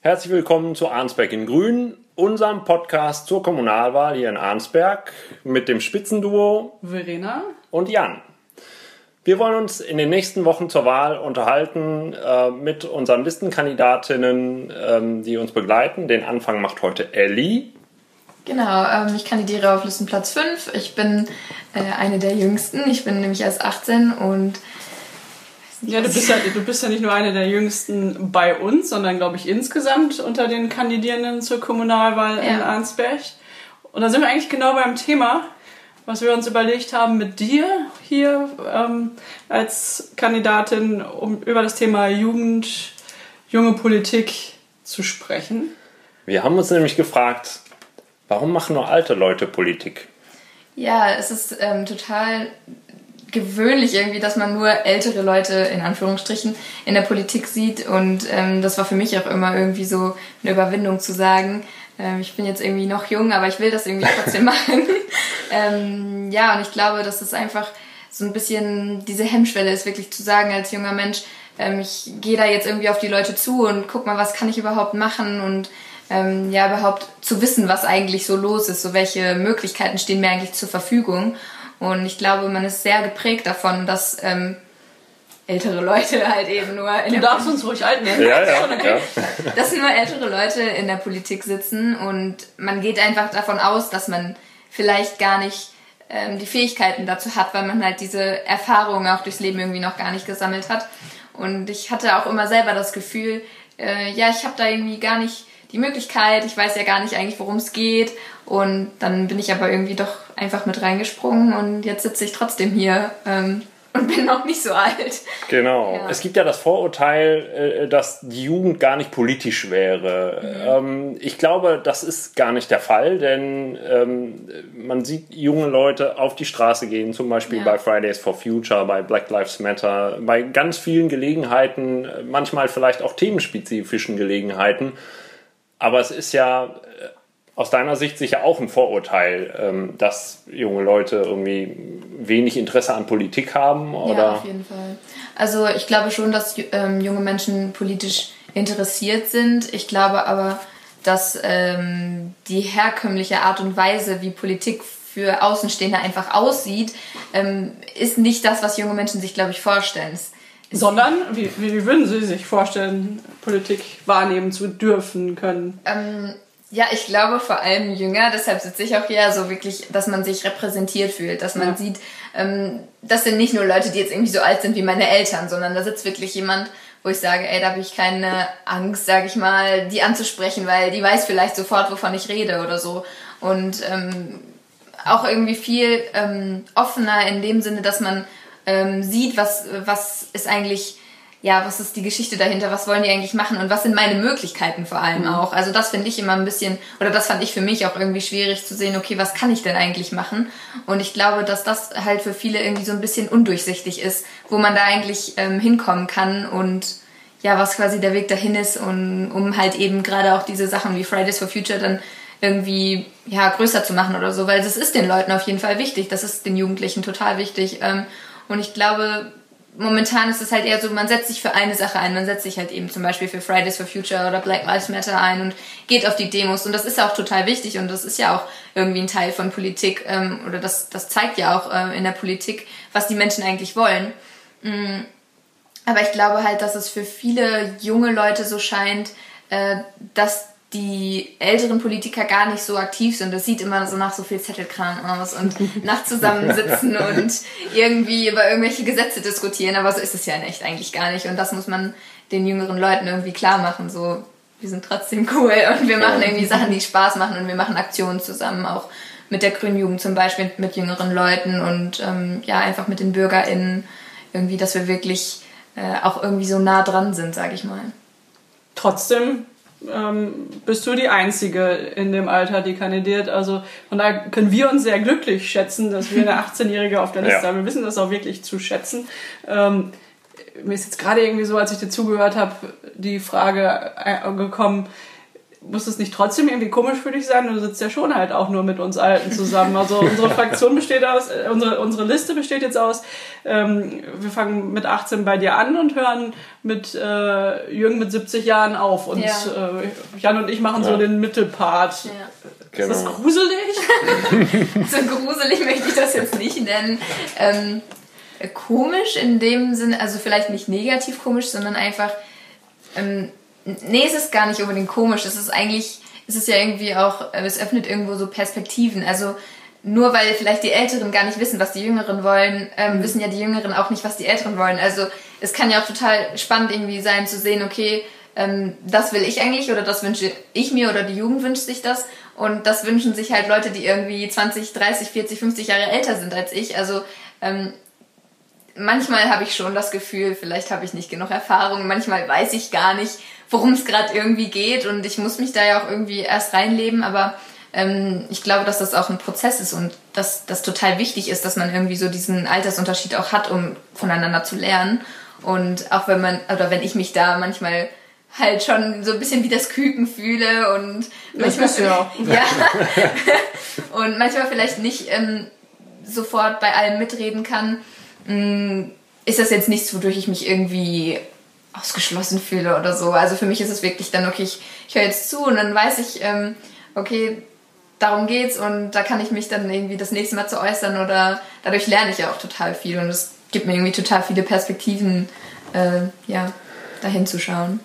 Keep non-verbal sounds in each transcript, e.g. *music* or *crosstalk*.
Herzlich willkommen zu Arnsberg in Grün, unserem Podcast zur Kommunalwahl hier in Arnsberg mit dem Spitzenduo Verena und Jan. Wir wollen uns in den nächsten Wochen zur Wahl unterhalten äh, mit unseren Listenkandidatinnen, ähm, die uns begleiten. Den Anfang macht heute Ellie. Genau, ähm, ich kandidiere auf Listenplatz 5. Ich bin äh, eine der jüngsten. Ich bin nämlich erst 18 und. Ja, du bist ja, du bist ja nicht nur eine der jüngsten bei uns, sondern glaube ich insgesamt unter den Kandidierenden zur Kommunalwahl ja. in Arnsberg. Und da sind wir eigentlich genau beim Thema was wir uns überlegt haben mit dir hier ähm, als Kandidatin, um über das Thema Jugend, junge Politik zu sprechen. Wir haben uns nämlich gefragt, warum machen nur alte Leute Politik? Ja, es ist ähm, total gewöhnlich irgendwie, dass man nur ältere Leute in Anführungsstrichen in der Politik sieht und ähm, das war für mich auch immer irgendwie so eine Überwindung zu sagen, ähm, ich bin jetzt irgendwie noch jung, aber ich will das irgendwie trotzdem *laughs* machen. ähm, ja, und ich glaube, dass es einfach so ein bisschen diese Hemmschwelle ist, wirklich zu sagen als junger Mensch, ähm, ich gehe da jetzt irgendwie auf die Leute zu und guck mal, was kann ich überhaupt machen und ähm, ja, überhaupt zu wissen, was eigentlich so los ist, so welche Möglichkeiten stehen mir eigentlich zur Verfügung. Und ich glaube, man ist sehr geprägt davon, dass ähm, ältere Leute *laughs* halt eben nur in Du darfst uns ruhig alt nennen. Ja, ja, *laughs* okay. ja. *laughs* Dass nur ältere Leute in der Politik sitzen und man geht einfach davon aus, dass man vielleicht gar nicht ähm, die Fähigkeiten dazu hat, weil man halt diese Erfahrungen auch durchs Leben irgendwie noch gar nicht gesammelt hat. Und ich hatte auch immer selber das Gefühl, äh, ja, ich habe da irgendwie gar nicht die Möglichkeit, ich weiß ja gar nicht eigentlich, worum es geht. Und dann bin ich aber irgendwie doch einfach mit reingesprungen und jetzt sitze ich trotzdem hier ähm, und bin noch nicht so alt. Genau. Ja. Es gibt ja das Vorurteil, äh, dass die Jugend gar nicht politisch wäre. Mhm. Ich glaube, das ist gar nicht der Fall, denn ähm, man sieht junge Leute auf die Straße gehen, zum Beispiel ja. bei Fridays for Future, bei Black Lives Matter, bei ganz vielen Gelegenheiten, manchmal vielleicht auch themenspezifischen Gelegenheiten. Aber es ist ja aus deiner Sicht sicher auch ein Vorurteil, ähm, dass junge Leute irgendwie wenig Interesse an Politik haben? Oder? Ja, auf jeden Fall. Also ich glaube schon, dass ähm, junge Menschen politisch interessiert sind. Ich glaube aber, dass ähm, die herkömmliche Art und Weise, wie Politik für Außenstehende einfach aussieht, ist nicht das, was junge Menschen sich, glaube ich, vorstellen. Sondern, wie, wie würden Sie sich vorstellen, Politik wahrnehmen zu dürfen können? Ähm, ja, ich glaube vor allem jünger, deshalb sitze ich auch hier, so wirklich, dass man sich repräsentiert fühlt, dass man ja. sieht, ähm, das sind nicht nur Leute, die jetzt irgendwie so alt sind wie meine Eltern, sondern da sitzt wirklich jemand, wo ich sage, ey, da habe ich keine Angst, sage ich mal, die anzusprechen, weil die weiß vielleicht sofort, wovon ich rede oder so. Und ähm, auch irgendwie viel ähm, offener in dem Sinne, dass man ähm, sieht, was, was ist eigentlich ja, was ist die Geschichte dahinter, was wollen die eigentlich machen und was sind meine Möglichkeiten vor allem mhm. auch. Also das finde ich immer ein bisschen, oder das fand ich für mich auch irgendwie schwierig zu sehen, okay, was kann ich denn eigentlich machen? Und ich glaube, dass das halt für viele irgendwie so ein bisschen undurchsichtig ist, wo man da eigentlich ähm, hinkommen kann und ja, was quasi der Weg dahin ist und um halt eben gerade auch diese Sachen wie Fridays for Future dann irgendwie ja größer zu machen oder so, weil das ist den Leuten auf jeden Fall wichtig, das ist den Jugendlichen total wichtig. Ähm, und ich glaube, momentan ist es halt eher so, man setzt sich für eine Sache ein. Man setzt sich halt eben zum Beispiel für Fridays for Future oder Black Lives Matter ein und geht auf die Demos. Und das ist ja auch total wichtig und das ist ja auch irgendwie ein Teil von Politik ähm, oder das, das zeigt ja auch äh, in der Politik, was die Menschen eigentlich wollen. Mhm. Aber ich glaube halt, dass es für viele junge Leute so scheint, äh, dass die älteren Politiker gar nicht so aktiv sind. Das sieht immer so nach so viel Zettelkram aus und *laughs* nach Zusammensitzen und irgendwie über irgendwelche Gesetze diskutieren. Aber so ist es ja in echt eigentlich gar nicht. Und das muss man den jüngeren Leuten irgendwie klar machen. So, wir sind trotzdem cool und wir machen irgendwie Sachen, die Spaß machen und wir machen Aktionen zusammen, auch mit der Grünen Jugend zum Beispiel, mit jüngeren Leuten und ähm, ja, einfach mit den BürgerInnen irgendwie, dass wir wirklich äh, auch irgendwie so nah dran sind, sag ich mal. Trotzdem ähm, bist du die Einzige in dem Alter, die kandidiert. Also von daher können wir uns sehr glücklich schätzen, dass wir eine 18-Jährige auf der Liste ja. haben. Wir wissen das auch wirklich zu schätzen. Ähm, mir ist jetzt gerade irgendwie so, als ich dir zugehört habe, die Frage äh, gekommen, muss es nicht trotzdem irgendwie komisch für dich sein? Du sitzt ja schon halt auch nur mit uns Alten zusammen. Also unsere *laughs* Fraktion besteht aus, äh, unsere, unsere Liste besteht jetzt aus, ähm, wir fangen mit 18 bei dir an und hören mit äh, Jürgen mit 70 Jahren auf. Und ja. äh, Jan und ich machen ja. so den Mittelpart. Ja. Genau. Ist das gruselig? *laughs* so gruselig möchte ich das jetzt nicht nennen. Ähm, komisch in dem Sinne, also vielleicht nicht negativ komisch, sondern einfach, ähm, nee, es ist gar nicht unbedingt komisch. Es ist eigentlich, es ist ja irgendwie auch, es öffnet irgendwo so Perspektiven. Also nur weil vielleicht die Älteren gar nicht wissen, was die Jüngeren wollen, ähm, mhm. wissen ja die Jüngeren auch nicht, was die Älteren wollen. Also es kann ja auch total spannend irgendwie sein zu sehen, okay, ähm, das will ich eigentlich oder das wünsche ich mir oder die Jugend wünscht sich das und das wünschen sich halt Leute, die irgendwie 20, 30, 40, 50 Jahre älter sind als ich. Also ähm, manchmal habe ich schon das Gefühl, vielleicht habe ich nicht genug Erfahrung, manchmal weiß ich gar nicht, worum es gerade irgendwie geht und ich muss mich da ja auch irgendwie erst reinleben, aber ähm, ich glaube, dass das auch ein Prozess ist und dass das total wichtig ist, dass man irgendwie so diesen Altersunterschied auch hat, um voneinander zu lernen. Und auch wenn man, oder wenn ich mich da manchmal halt schon so ein bisschen wie das Küken fühle und manchmal ja. *laughs* ja und manchmal vielleicht nicht ähm, sofort bei allem mitreden kann, mm, ist das jetzt nichts, wodurch ich mich irgendwie ausgeschlossen fühle oder so. Also für mich ist es wirklich dann, okay, ich, ich höre jetzt zu und dann weiß ich, ähm, okay, darum geht's und da kann ich mich dann irgendwie das nächste Mal zu äußern oder dadurch lerne ich ja auch total viel und es gibt mir irgendwie total viele Perspektiven, äh, ja, dahin zu schauen.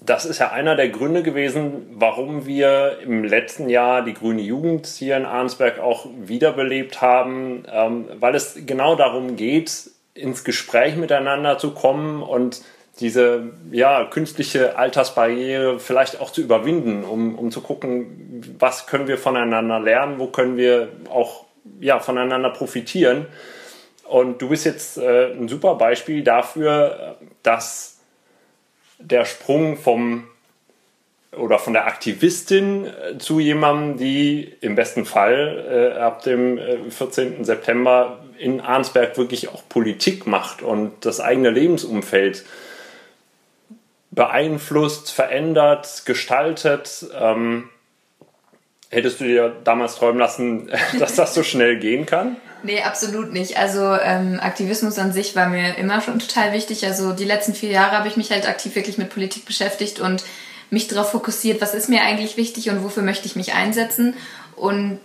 Das ist ja einer der Gründe gewesen, warum wir im letzten Jahr die grüne Jugend hier in Arnsberg auch wiederbelebt haben, ähm, weil es genau darum geht, ins Gespräch miteinander zu kommen und diese ja, künstliche Altersbarriere vielleicht auch zu überwinden, um, um zu gucken, was können wir voneinander lernen, wo können wir auch ja, voneinander profitieren. Und du bist jetzt äh, ein super Beispiel dafür, dass der Sprung vom oder von der Aktivistin äh, zu jemandem, die im besten Fall äh, ab dem äh, 14. September in Arnsberg wirklich auch Politik macht und das eigene Lebensumfeld beeinflusst, verändert, gestaltet. Ähm, hättest du dir damals träumen lassen, *laughs* dass das so schnell gehen kann? Nee, absolut nicht. Also ähm, Aktivismus an sich war mir immer schon total wichtig. Also die letzten vier Jahre habe ich mich halt aktiv wirklich mit Politik beschäftigt und mich darauf fokussiert, was ist mir eigentlich wichtig und wofür möchte ich mich einsetzen. Und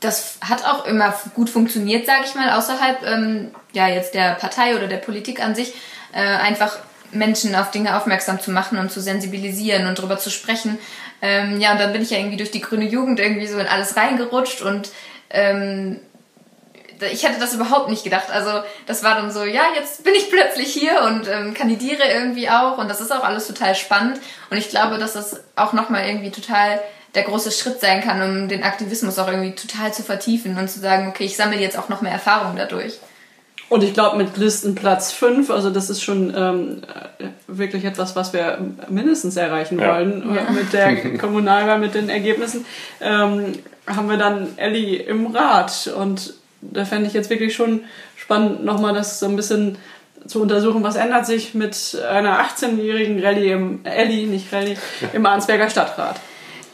das hat auch immer gut funktioniert, sage ich mal, außerhalb ähm, ja jetzt der Partei oder der Politik an sich. Äh, einfach Menschen auf Dinge aufmerksam zu machen und zu sensibilisieren und darüber zu sprechen. Ähm, ja, und dann bin ich ja irgendwie durch die grüne Jugend irgendwie so in alles reingerutscht und ähm, ich hätte das überhaupt nicht gedacht. Also das war dann so, ja, jetzt bin ich plötzlich hier und ähm, kandidiere irgendwie auch und das ist auch alles total spannend und ich glaube, dass das auch nochmal irgendwie total der große Schritt sein kann, um den Aktivismus auch irgendwie total zu vertiefen und zu sagen, okay, ich sammle jetzt auch noch mehr Erfahrung dadurch. Und ich glaube, mit Listenplatz 5, also das ist schon ähm, wirklich etwas, was wir mindestens erreichen ja. wollen ja. mit der *laughs* Kommunalwahl, mit den Ergebnissen, ähm, haben wir dann Ellie im Rat. Und da fände ich jetzt wirklich schon spannend, nochmal das so ein bisschen zu untersuchen, was ändert sich mit einer 18-jährigen Rallye im, Ellie, nicht Rallye, im Arnsberger Stadtrat.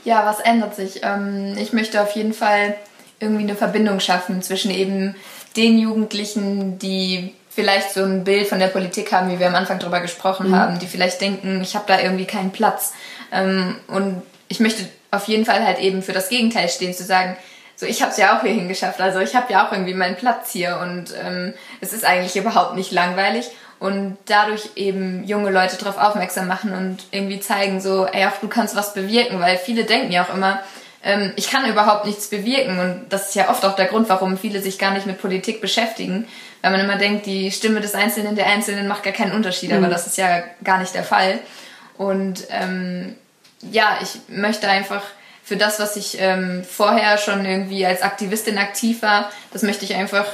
Ja, was ändert sich? Ähm, ich möchte auf jeden Fall irgendwie eine Verbindung schaffen zwischen eben den Jugendlichen, die vielleicht so ein Bild von der Politik haben, wie wir am Anfang darüber gesprochen mhm. haben, die vielleicht denken, ich habe da irgendwie keinen Platz. Ähm, und ich möchte auf jeden Fall halt eben für das Gegenteil stehen, zu sagen, so ich habe es ja auch hierhin geschafft, also ich habe ja auch irgendwie meinen Platz hier und ähm, es ist eigentlich überhaupt nicht langweilig und dadurch eben junge Leute darauf aufmerksam machen und irgendwie zeigen so, ey, auch du kannst was bewirken, weil viele denken ja auch immer, ähm, ich kann überhaupt nichts bewirken. Und das ist ja oft auch der Grund, warum viele sich gar nicht mit Politik beschäftigen. Weil man immer denkt, die Stimme des Einzelnen, der Einzelnen macht gar keinen Unterschied. Mhm. Aber das ist ja gar nicht der Fall. Und ähm, ja, ich möchte einfach für das, was ich ähm, vorher schon irgendwie als Aktivistin aktiv war, das möchte ich einfach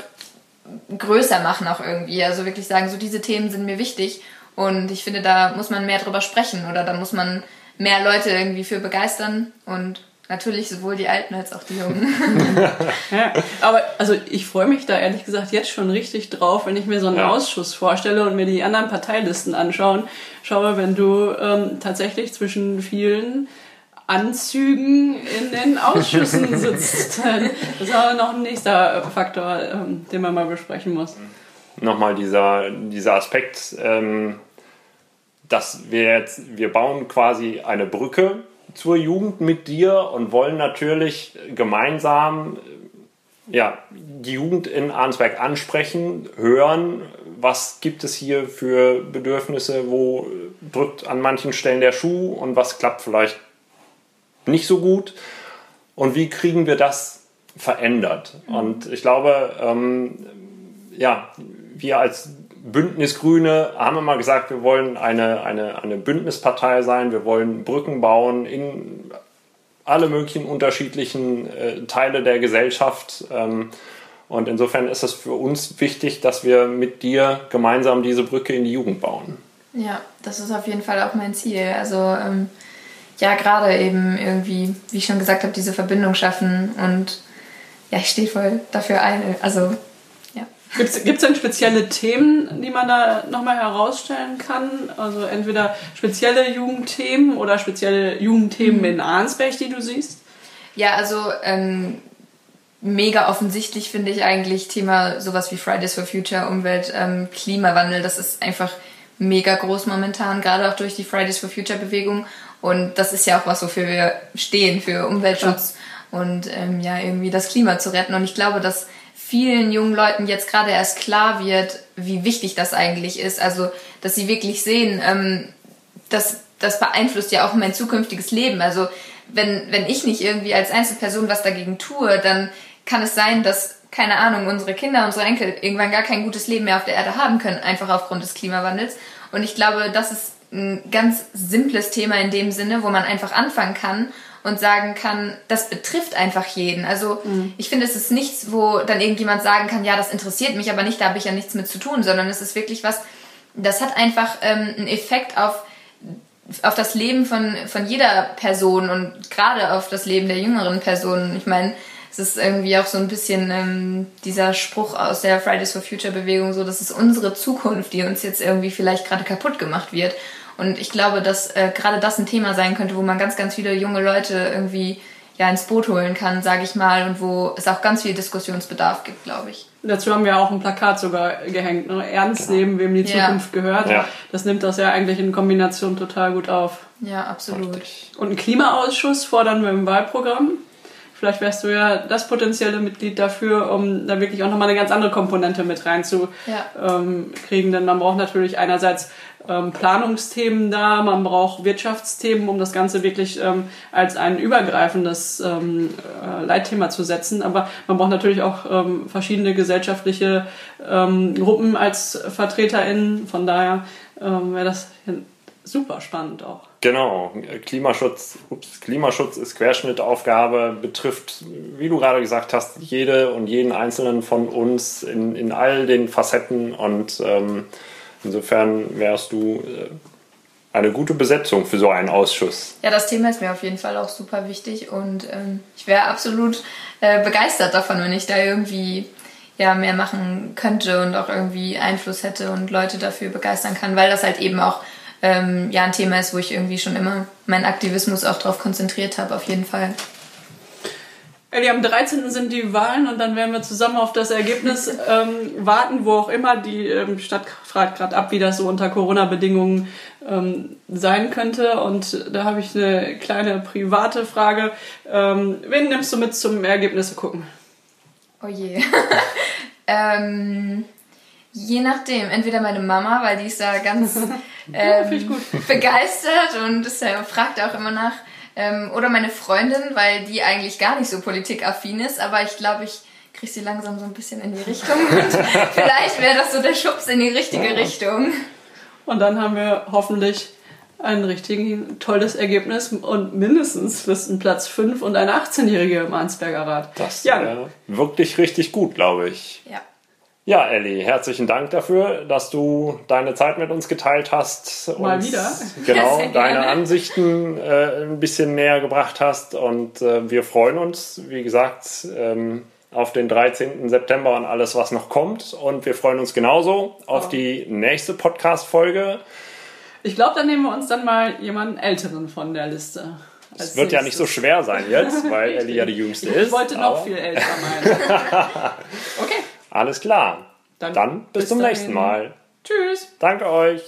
größer machen auch irgendwie. Also wirklich sagen, so diese Themen sind mir wichtig. Und ich finde, da muss man mehr drüber sprechen oder da muss man mehr Leute irgendwie für begeistern. Und Natürlich sowohl die Alten als auch die Jungen. *laughs* ja, aber also ich freue mich da ehrlich gesagt jetzt schon richtig drauf, wenn ich mir so einen ja. Ausschuss vorstelle und mir die anderen Parteilisten anschauen. Schaue, wenn du ähm, tatsächlich zwischen vielen Anzügen in den Ausschüssen *laughs* sitzt. Das ist aber noch ein nächster Faktor, ähm, den man mal besprechen muss. Nochmal dieser, dieser Aspekt, ähm, dass wir jetzt, wir bauen quasi eine Brücke zur Jugend mit dir und wollen natürlich gemeinsam ja, die Jugend in Arnsberg ansprechen, hören, was gibt es hier für Bedürfnisse, wo drückt an manchen Stellen der Schuh und was klappt vielleicht nicht so gut und wie kriegen wir das verändert. Mhm. Und ich glaube, ähm, ja, wir als Bündnisgrüne haben immer gesagt, wir wollen eine, eine, eine Bündnispartei sein, wir wollen Brücken bauen in alle möglichen unterschiedlichen äh, Teile der Gesellschaft. Ähm, und insofern ist es für uns wichtig, dass wir mit dir gemeinsam diese Brücke in die Jugend bauen. Ja, das ist auf jeden Fall auch mein Ziel. Also ähm, ja, gerade eben irgendwie, wie ich schon gesagt habe, diese Verbindung schaffen und ja, ich stehe voll dafür ein. Also Gibt es denn spezielle Themen, die man da nochmal herausstellen kann? Also entweder spezielle Jugendthemen oder spezielle Jugendthemen mhm. in Arnsberg, die du siehst? Ja, also ähm, mega offensichtlich finde ich eigentlich Thema sowas wie Fridays for Future, Umwelt, ähm, Klimawandel. Das ist einfach mega groß momentan, gerade auch durch die Fridays for Future Bewegung. Und das ist ja auch was, wofür wir stehen, für Umweltschutz ja. und ähm, ja, irgendwie das Klima zu retten. Und ich glaube, dass vielen jungen Leuten jetzt gerade erst klar wird, wie wichtig das eigentlich ist. Also, dass sie wirklich sehen, ähm, dass das beeinflusst ja auch mein zukünftiges Leben. Also, wenn, wenn ich nicht irgendwie als Einzelperson was dagegen tue, dann kann es sein, dass, keine Ahnung, unsere Kinder, unsere Enkel irgendwann gar kein gutes Leben mehr auf der Erde haben können, einfach aufgrund des Klimawandels. Und ich glaube, das ist ein ganz simples Thema in dem Sinne, wo man einfach anfangen kann und sagen kann, das betrifft einfach jeden. Also mhm. ich finde, es ist nichts, wo dann irgendjemand sagen kann, ja, das interessiert mich, aber nicht, da habe ich ja nichts mit zu tun, sondern es ist wirklich was, das hat einfach ähm, einen Effekt auf auf das Leben von, von jeder Person und gerade auf das Leben der jüngeren Personen. Ich meine, es ist irgendwie auch so ein bisschen ähm, dieser Spruch aus der Fridays for Future Bewegung, so, das ist unsere Zukunft, die uns jetzt irgendwie vielleicht gerade kaputt gemacht wird. Und ich glaube, dass äh, gerade das ein Thema sein könnte, wo man ganz, ganz viele junge Leute irgendwie ja ins Boot holen kann, sage ich mal, und wo es auch ganz viel Diskussionsbedarf gibt, glaube ich. Dazu haben wir auch ein Plakat sogar gehängt, ne? Ernst genau. nehmen, wem die Zukunft ja. gehört. Ja. Das nimmt das ja eigentlich in Kombination total gut auf. Ja, absolut. Und einen Klimaausschuss fordern wir im Wahlprogramm. Vielleicht wärst du ja das potenzielle Mitglied dafür, um da wirklich auch nochmal eine ganz andere Komponente mit reinzukriegen. Ja. Ähm, denn man braucht natürlich einerseits ähm, Planungsthemen da, man braucht Wirtschaftsthemen, um das Ganze wirklich ähm, als ein übergreifendes ähm, äh, Leitthema zu setzen. Aber man braucht natürlich auch ähm, verschiedene gesellschaftliche ähm, Gruppen als VertreterInnen. Von daher ähm, wäre das super spannend auch. Genau, Klimaschutz, ups, Klimaschutz ist Querschnittaufgabe, betrifft, wie du gerade gesagt hast, jede und jeden Einzelnen von uns in, in all den Facetten und ähm, Insofern wärst du äh, eine gute Besetzung für so einen Ausschuss. Ja, das Thema ist mir auf jeden Fall auch super wichtig und ähm, ich wäre absolut äh, begeistert davon, wenn ich da irgendwie ja, mehr machen könnte und auch irgendwie Einfluss hätte und Leute dafür begeistern kann, weil das halt eben auch ähm, ja, ein Thema ist, wo ich irgendwie schon immer meinen Aktivismus auch drauf konzentriert habe, auf jeden Fall. Elli, am 13. sind die Wahlen und dann werden wir zusammen auf das Ergebnis *laughs* ähm, warten, wo auch immer. Die ähm, Stadt fragt gerade ab, wie das so unter Corona-Bedingungen ähm, sein könnte. Und da habe ich eine kleine private Frage. Ähm, wen nimmst du mit zum Ergebnisse gucken? Oh je. *laughs* ähm, je nachdem. Entweder meine Mama, weil die ist da ganz *laughs* ähm, begeistert und ist, äh, fragt auch immer nach ähm, oder meine Freundin, weil die eigentlich gar nicht so politikaffin ist, aber ich glaube, ich kriege sie langsam so ein bisschen in die Richtung. *laughs* Und vielleicht wäre das so der Schubs in die richtige Richtung. Und dann haben wir hoffentlich ein richtig tolles Ergebnis und mindestens einen Platz 5 und eine 18-Jährige im Arnsberger Rat. Das ja. wäre wirklich richtig gut, glaube ich. Ja. Ja, Elli, herzlichen Dank dafür, dass du deine Zeit mit uns geteilt hast. Mal wieder. *laughs* Genau, deine Ansichten äh, ein bisschen näher gebracht hast. Und äh, wir freuen uns, wie gesagt, ähm, auf den 13. September und alles, was noch kommt. Und wir freuen uns genauso auf oh. die nächste Podcast-Folge. Ich glaube, dann nehmen wir uns dann mal jemanden Älteren von der Liste. Es wird ja nicht so schwer sein jetzt, weil Ellie ja die *laughs* Jüngste ist. Ich wollte noch viel älter meinen. *laughs* okay. Alles klar. Dann, Dann bis, bis, zum dahin. nächsten Mal. Tschüss. Danke euch.